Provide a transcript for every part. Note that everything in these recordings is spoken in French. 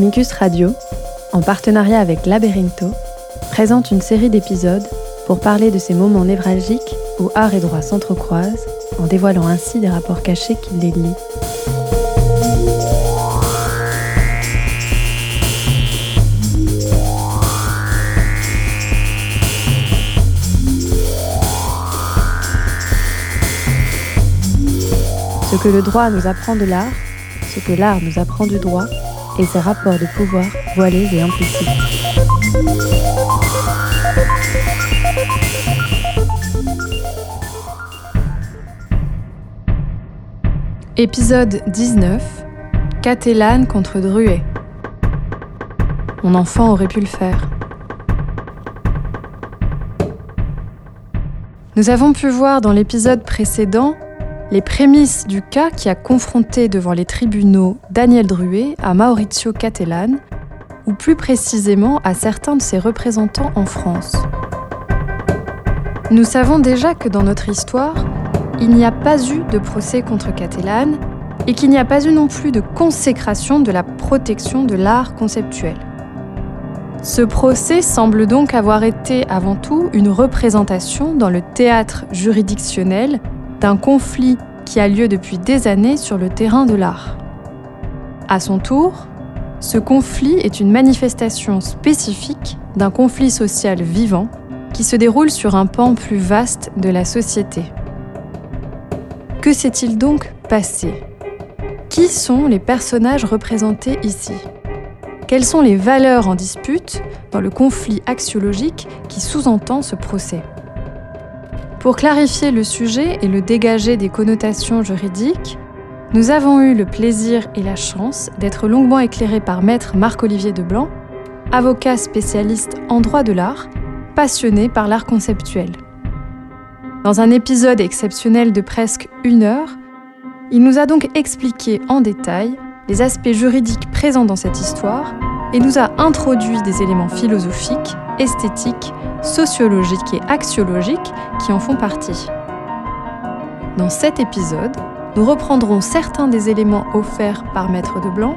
Amicus Radio, en partenariat avec Laberinto, présente une série d'épisodes pour parler de ces moments névralgiques où art et droit s'entrecroisent, en dévoilant ainsi des rapports cachés qui les lient. Ce que le droit nous apprend de l'art, ce que l'art nous apprend du droit, et ses rapports de pouvoir voilés et implicites. Épisode 19 Catellane contre Druet. Mon enfant aurait pu le faire. Nous avons pu voir dans l'épisode précédent les prémices du cas qui a confronté devant les tribunaux Daniel Druet à Maurizio Catellane, ou plus précisément à certains de ses représentants en France. Nous savons déjà que dans notre histoire, il n'y a pas eu de procès contre Catellane et qu'il n'y a pas eu non plus de consécration de la protection de l'art conceptuel. Ce procès semble donc avoir été avant tout une représentation dans le théâtre juridictionnel d'un conflit qui a lieu depuis des années sur le terrain de l'art. À son tour, ce conflit est une manifestation spécifique d'un conflit social vivant qui se déroule sur un pan plus vaste de la société. Que s'est-il donc passé? Qui sont les personnages représentés ici? Quelles sont les valeurs en dispute dans le conflit axiologique qui sous-entend ce procès? Pour clarifier le sujet et le dégager des connotations juridiques, nous avons eu le plaisir et la chance d'être longuement éclairés par maître Marc-Olivier Deblanc, avocat spécialiste en droit de l'art, passionné par l'art conceptuel. Dans un épisode exceptionnel de presque une heure, il nous a donc expliqué en détail les aspects juridiques présents dans cette histoire et nous a introduit des éléments philosophiques, esthétiques, sociologiques et axiologiques qui en font partie. Dans cet épisode, nous reprendrons certains des éléments offerts par Maître de Blanc,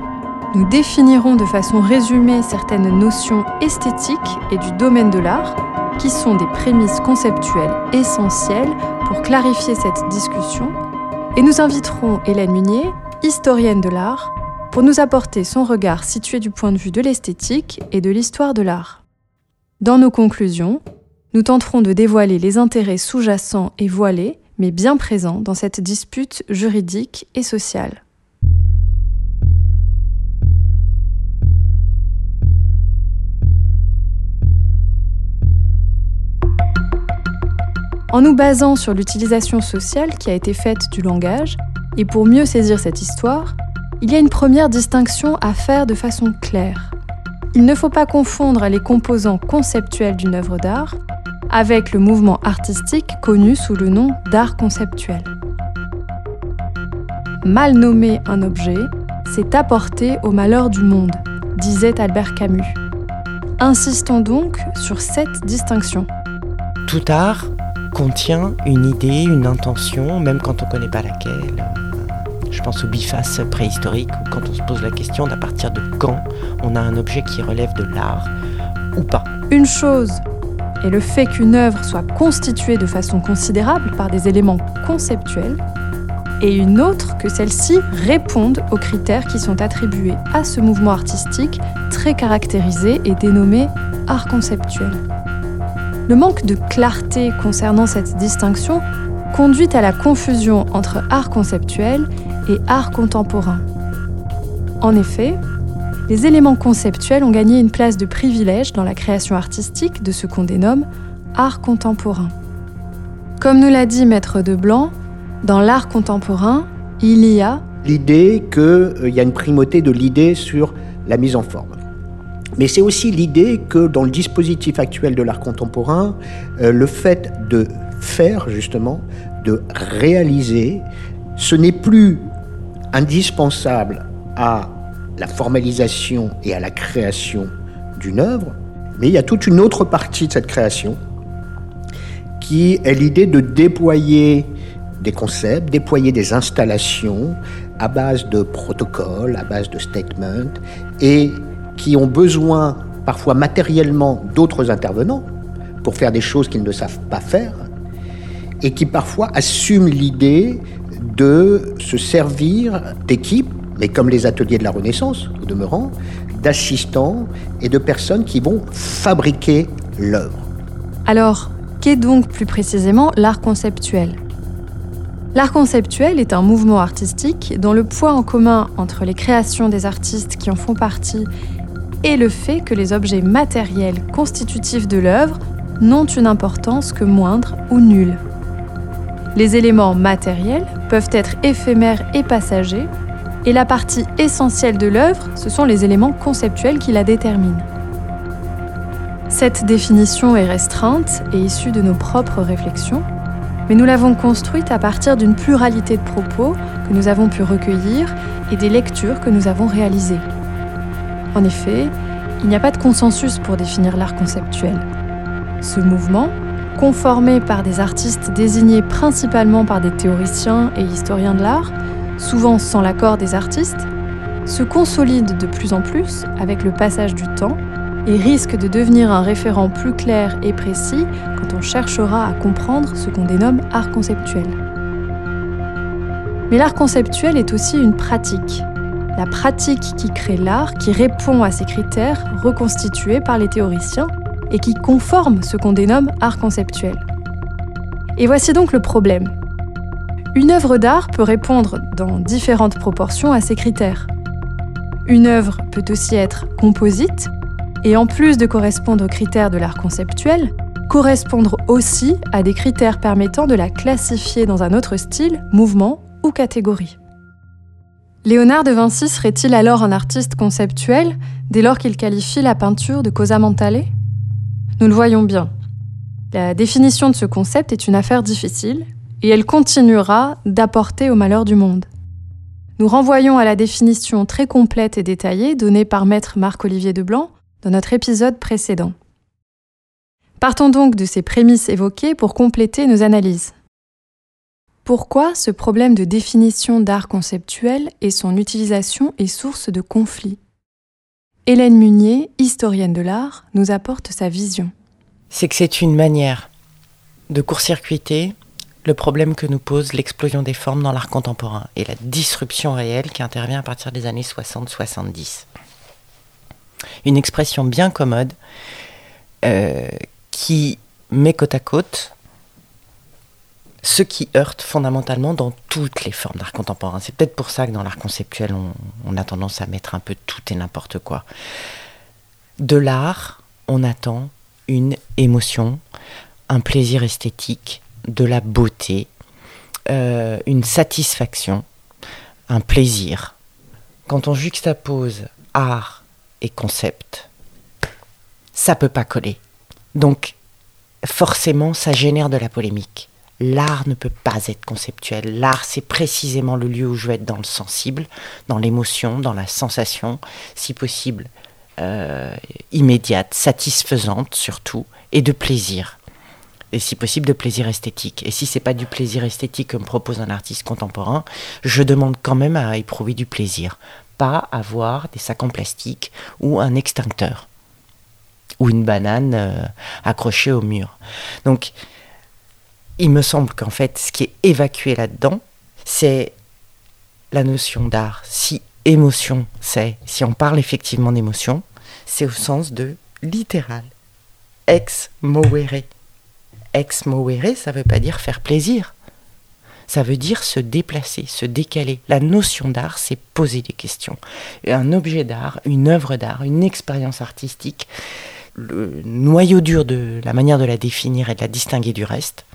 nous définirons de façon résumée certaines notions esthétiques et du domaine de l'art, qui sont des prémices conceptuelles essentielles pour clarifier cette discussion, et nous inviterons Hélène Munier, historienne de l'art, pour nous apporter son regard situé du point de vue de l'esthétique et de l'histoire de l'art. Dans nos conclusions, nous tenterons de dévoiler les intérêts sous-jacents et voilés, mais bien présents dans cette dispute juridique et sociale. En nous basant sur l'utilisation sociale qui a été faite du langage, et pour mieux saisir cette histoire, il y a une première distinction à faire de façon claire. Il ne faut pas confondre les composants conceptuels d'une œuvre d'art avec le mouvement artistique connu sous le nom d'art conceptuel. Mal nommer un objet, c'est apporter au malheur du monde, disait Albert Camus. Insistons donc sur cette distinction. Tout art contient une idée, une intention, même quand on ne connaît pas laquelle. Je pense aux bifaces préhistoriques où quand on se pose la question d'à partir de quand on a un objet qui relève de l'art ou pas. Une chose est le fait qu'une œuvre soit constituée de façon considérable par des éléments conceptuels et une autre que celle-ci réponde aux critères qui sont attribués à ce mouvement artistique très caractérisé et dénommé art conceptuel. Le manque de clarté concernant cette distinction conduit à la confusion entre art conceptuel et art contemporain. En effet, les éléments conceptuels ont gagné une place de privilège dans la création artistique de ce qu'on dénomme art contemporain. Comme nous l'a dit Maître de Blanc, dans l'art contemporain, il y a l'idée qu'il euh, y a une primauté de l'idée sur la mise en forme. Mais c'est aussi l'idée que dans le dispositif actuel de l'art contemporain, euh, le fait de faire justement, de réaliser, ce n'est plus indispensable à la formalisation et à la création d'une œuvre, mais il y a toute une autre partie de cette création qui est l'idée de déployer des concepts, déployer des installations à base de protocoles, à base de statements, et qui ont besoin parfois matériellement d'autres intervenants pour faire des choses qu'ils ne savent pas faire, et qui parfois assument l'idée de se servir d'équipes, mais comme les ateliers de la Renaissance, au demeurant, d'assistants et de personnes qui vont fabriquer l'œuvre. Alors, qu'est donc plus précisément l'art conceptuel? L'art conceptuel est un mouvement artistique dont le poids en commun entre les créations des artistes qui en font partie et le fait que les objets matériels constitutifs de l'œuvre n'ont une importance que moindre ou nulle. Les éléments matériels peuvent être éphémères et passagers, et la partie essentielle de l'œuvre, ce sont les éléments conceptuels qui la déterminent. Cette définition est restreinte et issue de nos propres réflexions, mais nous l'avons construite à partir d'une pluralité de propos que nous avons pu recueillir et des lectures que nous avons réalisées. En effet, il n'y a pas de consensus pour définir l'art conceptuel. Ce mouvement, conformé par des artistes désignés principalement par des théoriciens et historiens de l'art, souvent sans l'accord des artistes, se consolide de plus en plus avec le passage du temps et risque de devenir un référent plus clair et précis quand on cherchera à comprendre ce qu'on dénomme art conceptuel. Mais l'art conceptuel est aussi une pratique, la pratique qui crée l'art, qui répond à ces critères reconstitués par les théoriciens et qui conforme ce qu'on dénomme art conceptuel. Et voici donc le problème. Une œuvre d'art peut répondre dans différentes proportions à ces critères. Une œuvre peut aussi être composite, et en plus de correspondre aux critères de l'art conceptuel, correspondre aussi à des critères permettant de la classifier dans un autre style, mouvement ou catégorie. Léonard de Vinci serait-il alors un artiste conceptuel dès lors qu'il qualifie la peinture de cosa mentale? Nous le voyons bien. La définition de ce concept est une affaire difficile et elle continuera d'apporter au malheur du monde. Nous renvoyons à la définition très complète et détaillée donnée par maître Marc-Olivier Deblanc dans notre épisode précédent. Partons donc de ces prémices évoquées pour compléter nos analyses. Pourquoi ce problème de définition d'art conceptuel et son utilisation est source de conflits? Hélène Munier, historienne de l'art, nous apporte sa vision. C'est que c'est une manière de court-circuiter le problème que nous pose l'explosion des formes dans l'art contemporain et la disruption réelle qui intervient à partir des années 60-70 une expression bien commode euh, qui met côte à côte ce qui heurte fondamentalement dans toutes les formes d'art contemporain. C'est peut-être pour ça que dans l'art conceptuel, on, a tendance à mettre un peu tout et n'importe quoi. De l'art, on attend une émotion, un plaisir esthétique, de la beauté, euh, une satisfaction, un plaisir. Quand on juxtapose art et concept, ça peut pas coller. Donc, forcément, ça génère de la polémique. L'art ne peut pas être conceptuel. L'art, c'est précisément le lieu où je vais être dans le sensible, dans l'émotion, dans la sensation, si possible euh, immédiate, satisfaisante surtout, et de plaisir. Et si possible de plaisir esthétique. Et si c'est pas du plaisir esthétique que me propose un artiste contemporain, je demande quand même à éprouver du plaisir pas avoir des sacs en plastique ou un extincteur ou une banane euh, accrochée au mur. Donc, il me semble qu'en fait, ce qui est évacué là-dedans, c'est la notion d'art. Si émotion, c'est, si on parle effectivement d'émotion, c'est au sens de littéral. Ex movere. Ex movere, ça ne veut pas dire faire plaisir ça veut dire se déplacer, se décaler. La notion d'art, c'est poser des questions. Un objet d'art, une œuvre d'art, une expérience artistique, le noyau dur de la manière de la définir et de la distinguer du reste,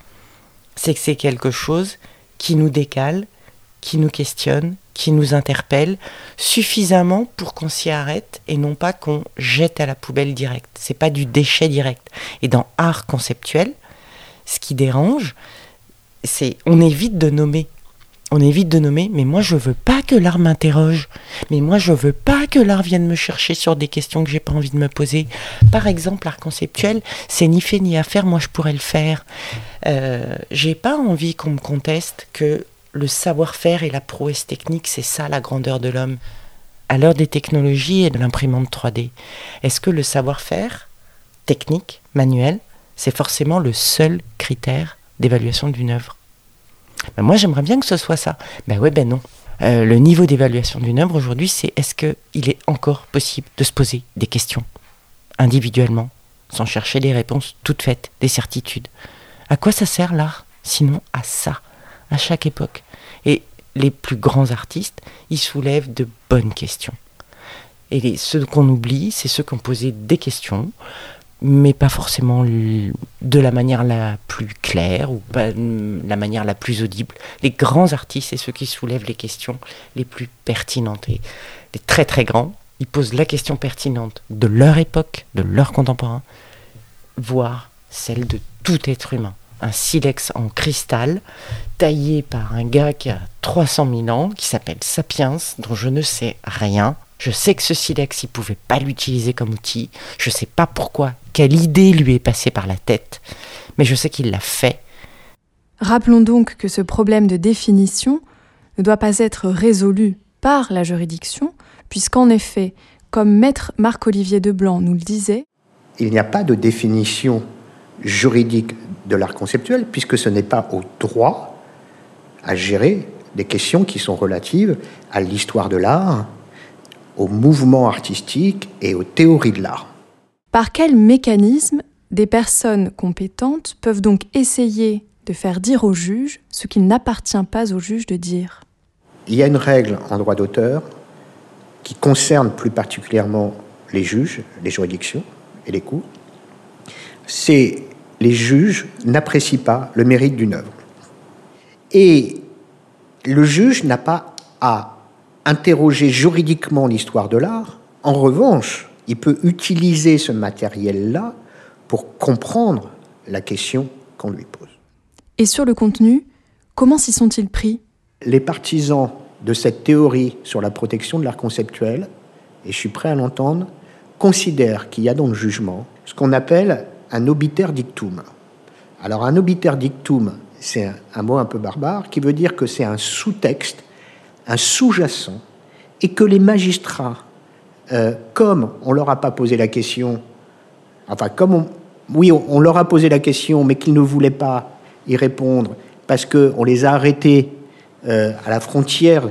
c'est que c'est quelque chose qui nous décale, qui nous questionne, qui nous interpelle suffisamment pour qu'on s'y arrête et non pas qu'on jette à la poubelle direct. C'est pas du déchet direct. Et dans art conceptuel, ce qui dérange, c'est on évite de nommer. On évite de nommer, mais moi je veux pas que l'art m'interroge. Mais moi je veux pas que l'art vienne me chercher sur des questions que j'ai pas envie de me poser. Par exemple, l'art conceptuel, c'est ni fait ni à faire, moi je pourrais le faire. Euh, j'ai pas envie qu'on me conteste que le savoir-faire et la prouesse technique, c'est ça la grandeur de l'homme. à l'heure des technologies et de l'imprimante 3D, est-ce que le savoir-faire technique, manuel, c'est forcément le seul critère d'évaluation d'une œuvre? Ben Moi, j'aimerais bien que ce soit ça. Ben ouais, ben non. Euh, le niveau d'évaluation d'une œuvre aujourd'hui, c'est est-ce qu'il est encore possible de se poser des questions individuellement, sans chercher des réponses toutes faites, des certitudes? À quoi ça sert l'art Sinon à ça, à chaque époque? Et les plus grands artistes, ils soulèvent de bonnes questions. Et ceux qu'on oublie, c'est ceux qui ont posé des questions, mais pas forcément de la manière la plus claire ou pas la manière la plus audible. Les grands artistes, c'est ceux qui soulèvent les questions les plus pertinentes. Et les très très grands, ils posent la question pertinente de leur époque, de leurs contemporains, voire celle de tout être humain. Un silex en cristal, taillé par un gars qui a 300 000 ans, qui s'appelle Sapiens, dont je ne sais rien. Je sais que ce silex, il pouvait pas l'utiliser comme outil. Je sais pas pourquoi, quelle idée lui est passée par la tête, mais je sais qu'il l'a fait. Rappelons donc que ce problème de définition ne doit pas être résolu par la juridiction, puisqu'en effet, comme maître Marc-Olivier Deblanc nous le disait, il n'y a pas de définition juridique de l'art conceptuel, puisque ce n'est pas au droit à gérer des questions qui sont relatives à l'histoire de l'art, au mouvement artistique et aux théories de l'art. Par quel mécanisme des personnes compétentes peuvent donc essayer de faire dire au juge ce qu'il n'appartient pas au juge de dire? Il y a une règle en droit d'auteur qui concerne plus particulièrement les juges, les juridictions et les cours, c'est les juges n'apprécient pas le mérite d'une œuvre. Et le juge n'a pas à interroger juridiquement l'histoire de l'art. En revanche, il peut utiliser ce matériel-là pour comprendre la question qu'on lui pose. Et sur le contenu, comment s'y sont-ils pris? Les partisans de cette théorie sur la protection de l'art conceptuel, et je suis prêt à l'entendre, considèrent qu'il y a dans le jugement ce qu'on appelle un obiter dictum. Alors un obiter dictum, c'est un, mot un peu barbare qui veut dire que c'est un sous-texte, un sous-jacent, et que les magistrats, euh, comme on leur a pas posé la question, enfin comme on, oui, on, leur a posé la question, mais qu'ils ne voulaient pas y répondre parce qu'on les a arrêtés euh, à la frontière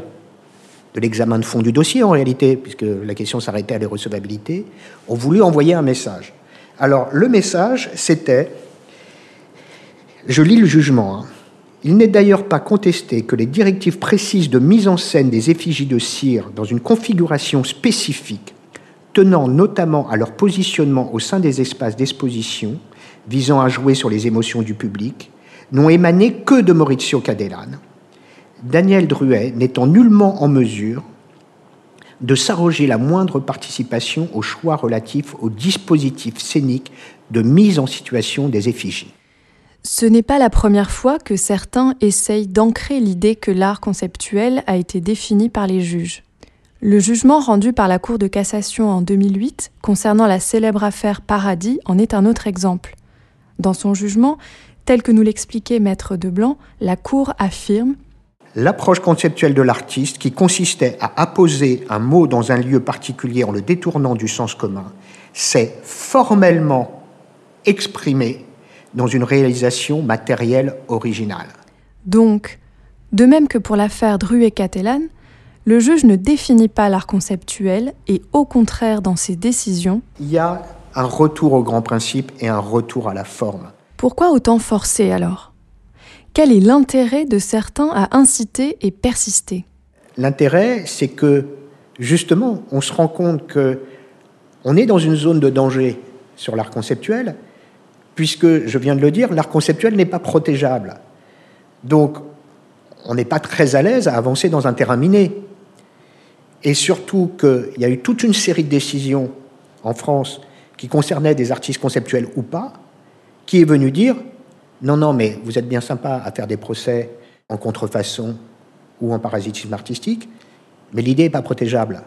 de l'examen de fond du dossier, en réalité, puisque la question s'arrêtait à l'irrecevabilité, ont voulu envoyer un message. Alors, le message, c'était, je lis le jugement, hein. Il n'est d'ailleurs pas contesté que les directives précises de mise en scène des effigies de cire dans une configuration spécifique, tenant notamment à leur positionnement au sein des espaces d'exposition, visant à jouer sur les émotions du public, n'ont émané que de Maurizio Cadellan, Daniel Druet n'étant nullement en mesure de s'arroger la moindre participation aux choix relatifs au dispositif scénique de mise en situation des effigies. Ce n'est pas la première fois que certains essayent d'ancrer l'idée que l'art conceptuel a été défini par les juges. Le jugement rendu par la Cour de cassation en 2008 concernant la célèbre affaire Paradis en est un autre exemple. Dans son jugement, tel que nous l'expliquait Maître Deblanc, la Cour affirme l'approche conceptuelle de l'artiste qui consistait à apposer un mot dans un lieu particulier en le détournant du sens commun, s'est formellement exprimé dans une réalisation matérielle originale. Donc, de même que pour l'affaire Druet-Catelan, le juge ne définit pas l'art conceptuel et au contraire dans ses décisions, il y a un retour au grand principe et un retour à la forme. Pourquoi autant forcer alors? Quel est l'intérêt de certains à inciter et persister? L'intérêt, c'est que justement, on se rend compte que on est dans une zone de danger sur l'art conceptuel, puisque, je viens de le dire, l'art conceptuel n'est pas protégeable. Donc, on n'est pas très à l'aise à avancer dans un terrain miné. Et surtout qu'il y a eu toute une série de décisions en France qui concernaient des artistes conceptuels ou pas, qui est venu dire non, non, mais vous êtes bien sympa à faire des procès en contrefaçon ou en parasitisme artistique, mais l'idée n'est pas protégeable.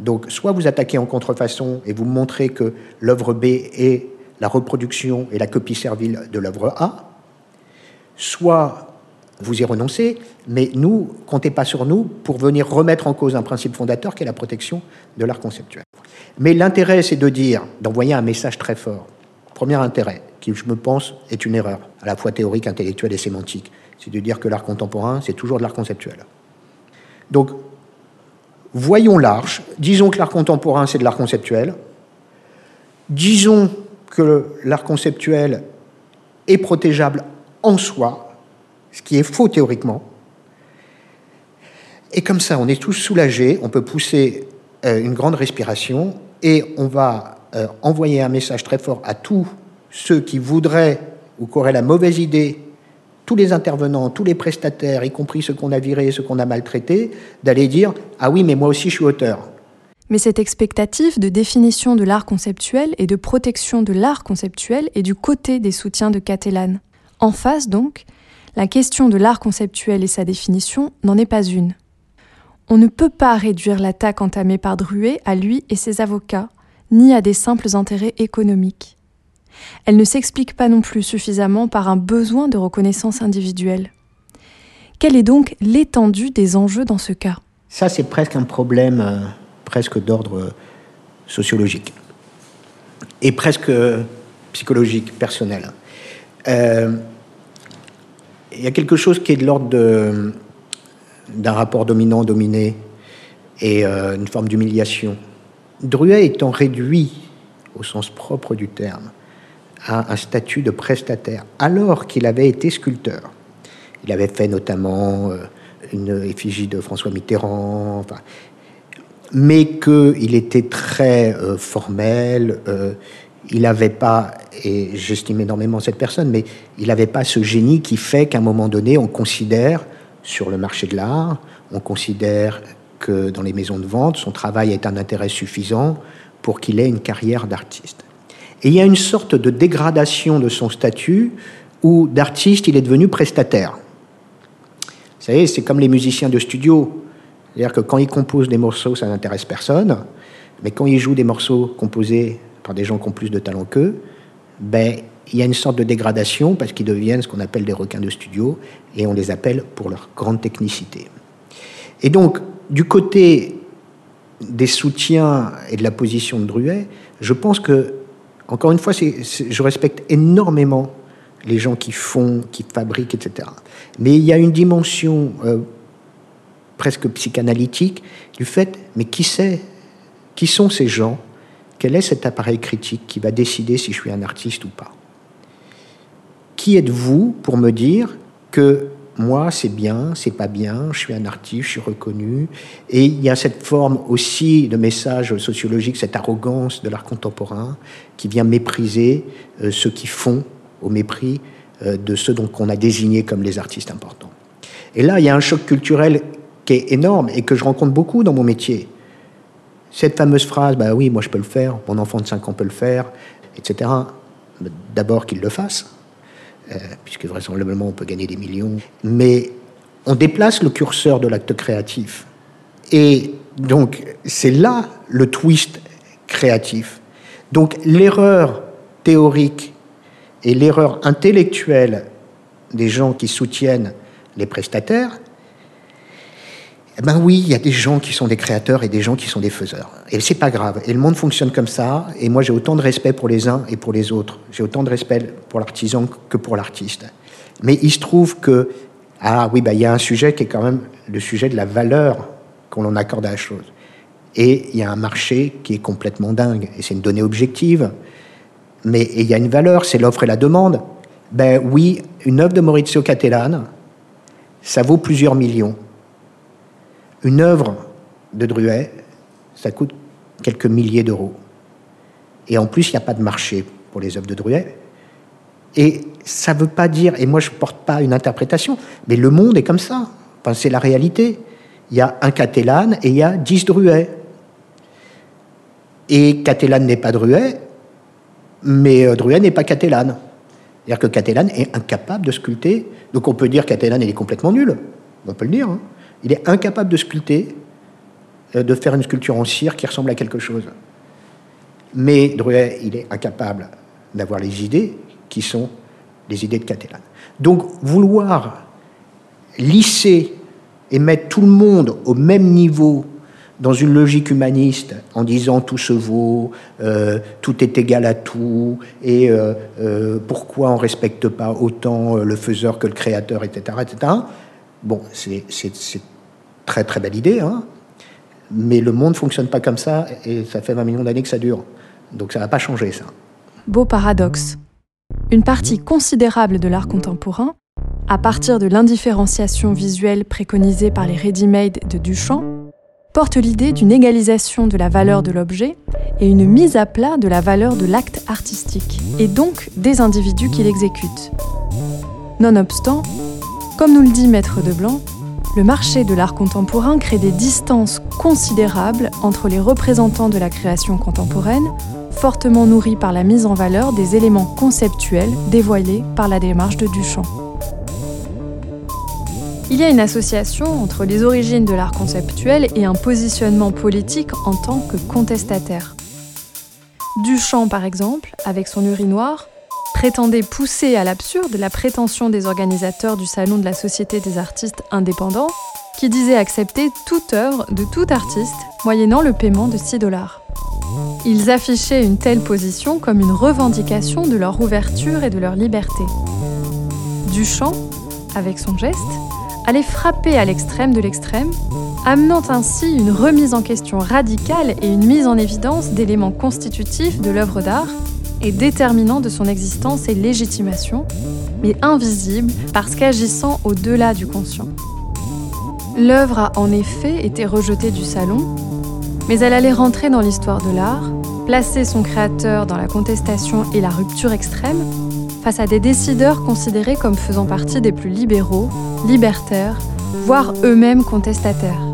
Donc, soit vous attaquez en contrefaçon et vous montrez que l'œuvre B est la reproduction et la copie servile de l'œuvre A, soit vous y renoncez, mais nous, comptez pas sur nous pour venir remettre en cause un principe fondateur qui est la protection de l'art conceptuel. Mais l'intérêt, c'est de dire, d'envoyer un message très fort. Premier intérêt, qui je me pense est une erreur, à la fois théorique, intellectuelle et sémantique, c'est de dire que l'art contemporain, c'est toujours de l'art conceptuel. Donc, voyons large, disons que l'art contemporain, c'est de l'art conceptuel, disons que l'art conceptuel est protégeable en soi, ce qui est faux théoriquement. Et comme ça, on est tous soulagés, on peut pousser euh, une grande respiration et on va euh, envoyer un message très fort à tous ceux qui voudraient ou qui auraient la mauvaise idée, tous les intervenants, tous les prestataires, y compris ceux qu'on a virés, ceux qu'on a maltraités, d'aller dire Ah oui, mais moi aussi je suis auteur. Mais cette expectative de définition de l'art conceptuel et de protection de l'art conceptuel est du côté des soutiens de Catalan. En face, donc, la question de l'art conceptuel et sa définition n'en est pas une. On ne peut pas réduire l'attaque entamée par Druet à lui et ses avocats, ni à des simples intérêts économiques. Elle ne s'explique pas non plus suffisamment par un besoin de reconnaissance individuelle. Quelle est donc l'étendue des enjeux dans ce cas? Ça, c'est presque un problème euh, presque d'ordre sociologique et presque psychologique, personnel. Euh, il y a quelque chose qui est de l'ordre d'un rapport dominant-dominé et euh, une forme d'humiliation. Druet étant réduit, au sens propre du terme, à un statut de prestataire, alors qu'il avait été sculpteur. Il avait fait notamment euh, une effigie de François Mitterrand, mais qu'il était très euh, formel, euh, il n'avait pas, et j'estime énormément cette personne, mais il n'avait pas ce génie qui fait qu'à un moment donné, on considère, sur le marché de l'art, on considère que dans les maisons de vente, son travail est un intérêt suffisant pour qu'il ait une carrière d'artiste. Et il y a une sorte de dégradation de son statut où d'artiste, il est devenu prestataire. Vous savez, c'est comme les musiciens de studio. C'est-à-dire que quand ils composent des morceaux, ça n'intéresse personne. Mais quand ils jouent des morceaux composés par des gens qui ont plus de talent qu'eux, ben, il y a une sorte de dégradation parce qu'ils deviennent ce qu'on appelle des requins de studio et on les appelle pour leur grande technicité. Et donc, du côté des soutiens et de la position de Druet, je pense que, encore une fois, je respecte énormément les gens qui font, qui fabriquent, etc. Mais il y a une dimension euh, presque psychanalytique du fait, mais qui sait Qui sont ces gens? Quel est cet appareil critique qui va décider si je suis un artiste ou pas? Qui êtes-vous pour me dire que moi, c'est bien, c'est pas bien, je suis un artiste, je suis reconnu. Et il y a cette forme aussi de message sociologique, cette arrogance de l'art contemporain qui vient mépriser euh, ceux qui font au mépris euh, de ceux dont on a désigné comme les artistes importants. Et là, il y a un choc culturel qui est énorme et que je rencontre beaucoup dans mon métier. Cette fameuse phrase, bah oui, moi je peux le faire, mon enfant de 5 ans peut le faire, etc. D'abord qu'il le fasse, euh, puisque vraisemblablement on peut gagner des millions. Mais on déplace le curseur de l'acte créatif. Et donc c'est là le twist créatif. Donc l'erreur théorique et l'erreur intellectuelle des gens qui soutiennent les prestataires, eh ben oui, il y a des gens qui sont des créateurs et des gens qui sont des faiseurs. Et c'est pas grave. Et le monde fonctionne comme ça. Et moi, j'ai autant de respect pour les uns et pour les autres. J'ai autant de respect pour l'artisan que pour l'artiste. Mais il se trouve que, ah oui, bah, il y a un sujet qui est quand même le sujet de la valeur qu'on accorde à la chose. Et il y a un marché qui est complètement dingue. Et c'est une donnée objective. Mais il y a une valeur, c'est l'offre et la demande. Ben oui, une œuvre de Maurizio Cattelan, ça vaut plusieurs millions. Une œuvre de Druet, ça coûte quelques milliers d'euros. Et en plus, il n'y a pas de marché pour les œuvres de Druet. Et ça ne veut pas dire, et moi je ne porte pas une interprétation, mais le monde est comme ça. C'est la réalité. Il y a un Catalan et il y a dix Druet. Et Catalan n'est pas Druet, mais euh, Druet n'est pas Catalan. C'est-à-dire que Catalan est incapable de sculpter. Donc on peut dire Catalan est complètement nul. On peut le dire. Hein. Il est incapable de sculpter, euh, de faire une sculpture en cire qui ressemble à quelque chose. Mais Druet, il est incapable d'avoir les idées qui sont les idées de Catalan. Donc, vouloir lisser et mettre tout le monde au même niveau dans une logique humaniste en disant tout se vaut, euh, tout est égal à tout, et euh, pourquoi on ne respecte pas autant le faiseur que le créateur, etc. etc. Bon, c'est très très belle idée, hein, mais le monde ne fonctionne pas comme ça, et ça fait 20 millions d'années que ça dure. Donc ça va pas changer ça. Beau paradoxe. Une partie considérable de l'art contemporain, à partir de l'indifférenciation visuelle préconisée par les ready-made de Duchamp, porte l'idée d'une égalisation de la valeur de l'objet et une mise à plat de la valeur de l'acte artistique, et donc des individus qui l'exécutent. Nonobstant, comme nous le dit Maître de Blanc, le marché de l'art contemporain crée des distances considérables entre les représentants de la création contemporaine, fortement nourris par la mise en valeur des éléments conceptuels dévoilés par la démarche de Duchamp. Il y a une association entre les origines de l'art conceptuel et un positionnement politique en tant que contestataire. Duchamp, par exemple, avec son urinoir, prétendait pousser à l'absurde la prétention des organisateurs du Salon de la Société des artistes indépendants, qui disaient accepter toute œuvre de tout artiste, moyennant le paiement de 6 dollars. Ils affichaient une telle position comme une revendication de leur ouverture et de leur liberté. Duchamp, avec son geste, allait frapper à l'extrême de l'extrême, amenant ainsi une remise en question radicale et une mise en évidence d'éléments constitutifs de l'œuvre d'art et déterminants de son existence et légitimation, mais invisibles parce qu'agissant au-delà du conscient. L'œuvre a en effet été rejetée du salon, mais elle allait rentrer dans l'histoire de l'art, placer son créateur dans la contestation et la rupture extrême, face à des décideurs considérés comme faisant partie des plus libéraux, libertaires, voire eux-mêmes contestataires.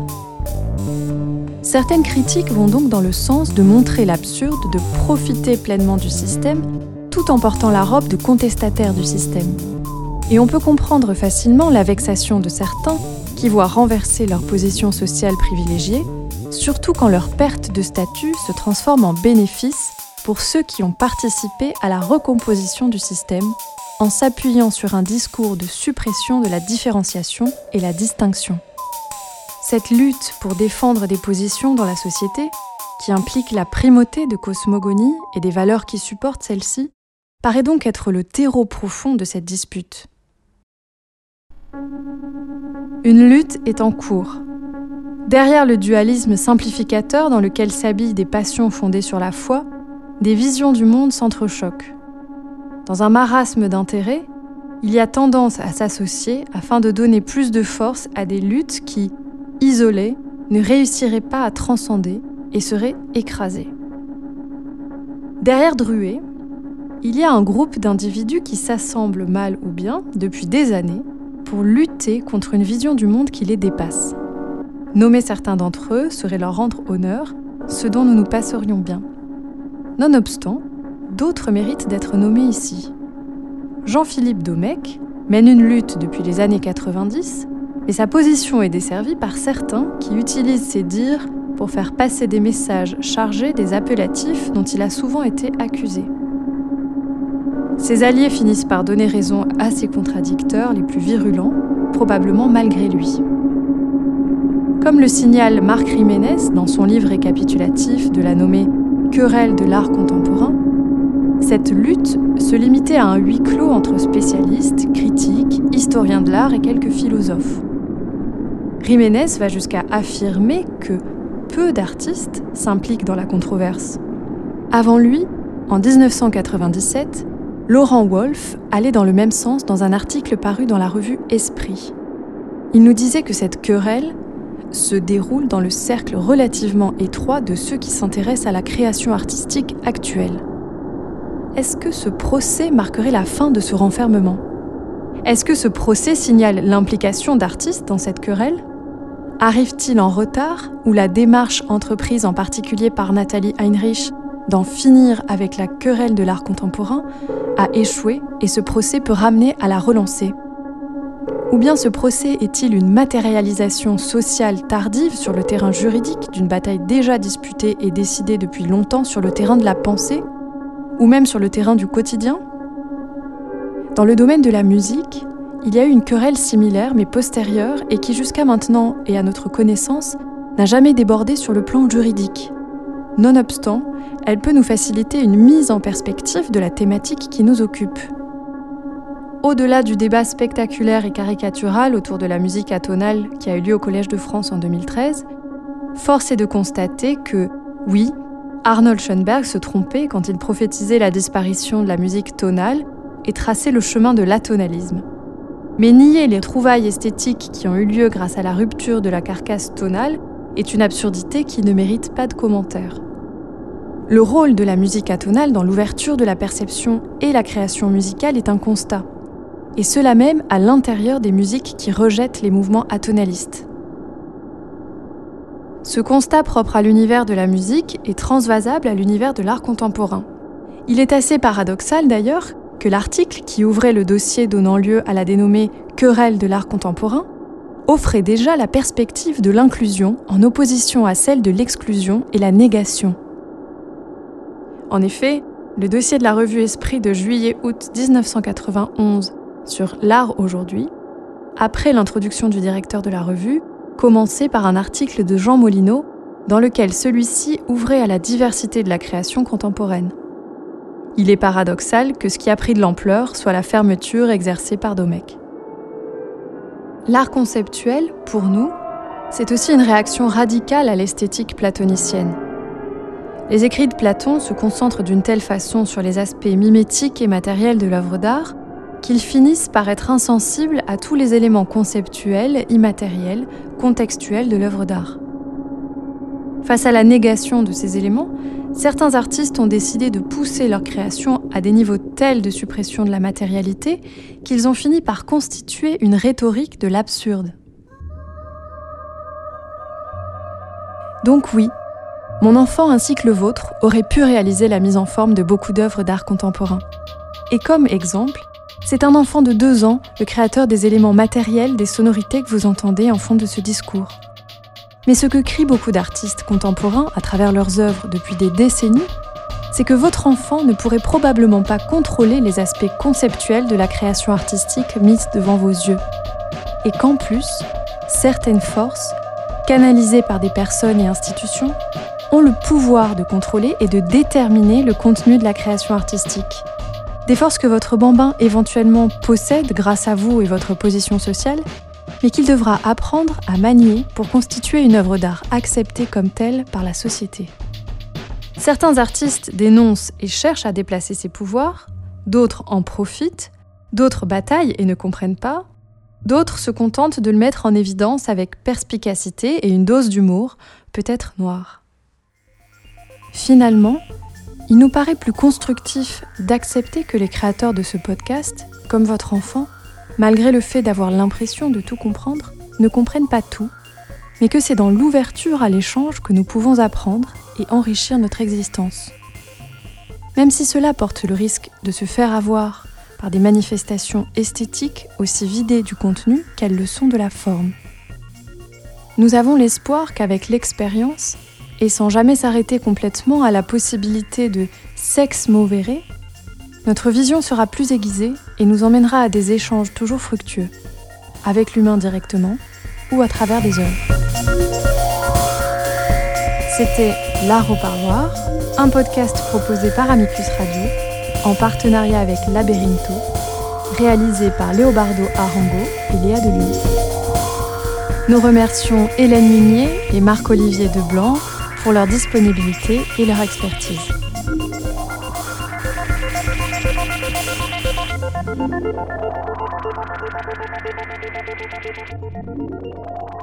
Certaines critiques vont donc dans le sens de montrer l'absurde de profiter pleinement du système tout en portant la robe de contestataire du système. Et on peut comprendre facilement la vexation de certains qui voient renverser leur position sociale privilégiée, surtout quand leur perte de statut se transforme en bénéfice pour ceux qui ont participé à la recomposition du système en s'appuyant sur un discours de suppression de la différenciation et la distinction. Cette lutte pour défendre des positions dans la société, qui implique la primauté de cosmogonie et des valeurs qui supportent celle-ci, paraît donc être le terreau profond de cette dispute. Une lutte est en cours. Derrière le dualisme simplificateur dans lequel s'habillent des passions fondées sur la foi, des visions du monde s'entrechoquent. Dans un marasme d'intérêts, il y a tendance à s'associer afin de donner plus de force à des luttes qui, isolées, ne réussiraient pas à transcender et seraient écrasées. Derrière Druet, il y a un groupe d'individus qui s'assemblent mal ou bien depuis des années pour lutter contre une vision du monde qui les dépasse. Nommer certains d'entre eux serait leur rendre honneur, ce dont nous nous passerions bien. Nonobstant, d'autres méritent d'être nommés ici. Jean-Philippe Domecq mène une lutte depuis les années 90, mais sa position est desservie par certains qui utilisent ses dires pour faire passer des messages chargés des appellatifs dont il a souvent été accusé. Ses alliés finissent par donner raison à ses contradicteurs les plus virulents, probablement malgré lui. Comme le signale Marc Jiménez dans son livre récapitulatif de la nommée querelle de l'art contemporain, cette lutte se limitait à un huis clos entre spécialistes, critiques, historiens de l'art et quelques philosophes. Jiménez va jusqu'à affirmer que peu d'artistes s'impliquent dans la controverse. Avant lui, en 1997, Laurent Wolff allait dans le même sens dans un article paru dans la revue Esprit. Il nous disait que cette querelle se déroule dans le cercle relativement étroit de ceux qui s'intéressent à la création artistique actuelle. Est-ce que ce procès marquerait la fin de ce renfermement? Est-ce que ce procès signale l'implication d'artistes dans cette querelle? Arrive-t-il en retard ou la démarche entreprise en particulier par Nathalie Heinrich d'en finir avec la querelle de l'art contemporain a échoué et ce procès peut ramener à la relancer? Ou bien ce procès est-il une matérialisation sociale tardive sur le terrain juridique d'une bataille déjà disputée et décidée depuis longtemps sur le terrain de la pensée, ou même sur le terrain du quotidien? Dans le domaine de la musique, il y a eu une querelle similaire mais postérieure et qui jusqu'à maintenant et à notre connaissance n'a jamais débordé sur le plan juridique. Nonobstant, elle peut nous faciliter une mise en perspective de la thématique qui nous occupe. Au-delà du débat spectaculaire et caricatural autour de la musique atonale qui a eu lieu au Collège de France en 2013, force est de constater que, oui, Arnold Schoenberg se trompait quand il prophétisait la disparition de la musique tonale et traçait le chemin de l'atonalisme. Mais nier les trouvailles esthétiques qui ont eu lieu grâce à la rupture de la carcasse tonale est une absurdité qui ne mérite pas de commentaire. Le rôle de la musique atonale dans l'ouverture de la perception et la création musicale est un constat, et cela même à l'intérieur des musiques qui rejettent les mouvements atonalistes. Ce constat propre à l'univers de la musique est transvasable à l'univers de l'art contemporain. Il est assez paradoxal d'ailleurs que l'article qui ouvrait le dossier donnant lieu à la dénommée Querelle de l'art contemporain offrait déjà la perspective de l'inclusion en opposition à celle de l'exclusion et la négation. En effet, le dossier de la revue Esprit de juillet-août 1991 sur l'art aujourd'hui, après l'introduction du directeur de la revue, commencer par un article de Jean Molineau dans lequel celui-ci ouvrait à la diversité de la création contemporaine. Il est paradoxal que ce qui a pris de l'ampleur soit la fermeture exercée par Domecq. L'art conceptuel, pour nous, c'est aussi une réaction radicale à l'esthétique platonicienne. Les écrits de Platon se concentrent d'une telle façon sur les aspects mimétiques et matériels de l'œuvre d'art qu'ils finissent par être insensibles à tous les éléments conceptuels, immatériels, contextuels de l'œuvre d'art. Face à la négation de ces éléments, certains artistes ont décidé de pousser leur création à des niveaux tels de suppression de la matérialité qu'ils ont fini par constituer une rhétorique de l'absurde. Donc oui, mon enfant ainsi que le vôtre aurait pu réaliser la mise en forme de beaucoup d'œuvres d'art contemporain. Et comme exemple, c'est un enfant de deux ans, le créateur des éléments matériels des sonorités que vous entendez en fond de ce discours. Mais ce que crient beaucoup d'artistes contemporains à travers leurs œuvres depuis des décennies, c'est que votre enfant ne pourrait probablement pas contrôler les aspects conceptuels de la création artistique mise devant vos yeux. Et qu'en plus, certaines forces, canalisées par des personnes et institutions, ont le pouvoir de contrôler et de déterminer le contenu de la création artistique. Des forces que votre bambin éventuellement possède grâce à vous et votre position sociale, mais qu'il devra apprendre à manier pour constituer une œuvre d'art acceptée comme telle par la société. Certains artistes dénoncent et cherchent à déplacer ces pouvoirs, d'autres en profitent, d'autres bataillent et ne comprennent pas, d'autres se contentent de le mettre en évidence avec perspicacité et une dose d'humour, peut-être noire. Finalement, il nous paraît plus constructif d'accepter que les créateurs de ce podcast, comme votre enfant, malgré le fait d'avoir l'impression de tout comprendre, ne comprennent pas tout, mais que c'est dans l'ouverture à l'échange que nous pouvons apprendre et enrichir notre existence. Même si cela porte le risque de se faire avoir par des manifestations esthétiques aussi vidées du contenu qu'elles le sont de la forme. Nous avons l'espoir qu'avec l'expérience, et sans jamais s'arrêter complètement à la possibilité de sexe mauvais, notre vision sera plus aiguisée et nous emmènera à des échanges toujours fructueux, avec l'humain directement ou à travers des œuvres. C'était L'Art au Parloir, un podcast proposé par Amicus Radio, en partenariat avec Laberinto, réalisé par Léobardo Arango et Léa Delune. Nous remercions Hélène Munier et Marc-Olivier Deblanc pour leur disponibilité et leur expertise. Thank you.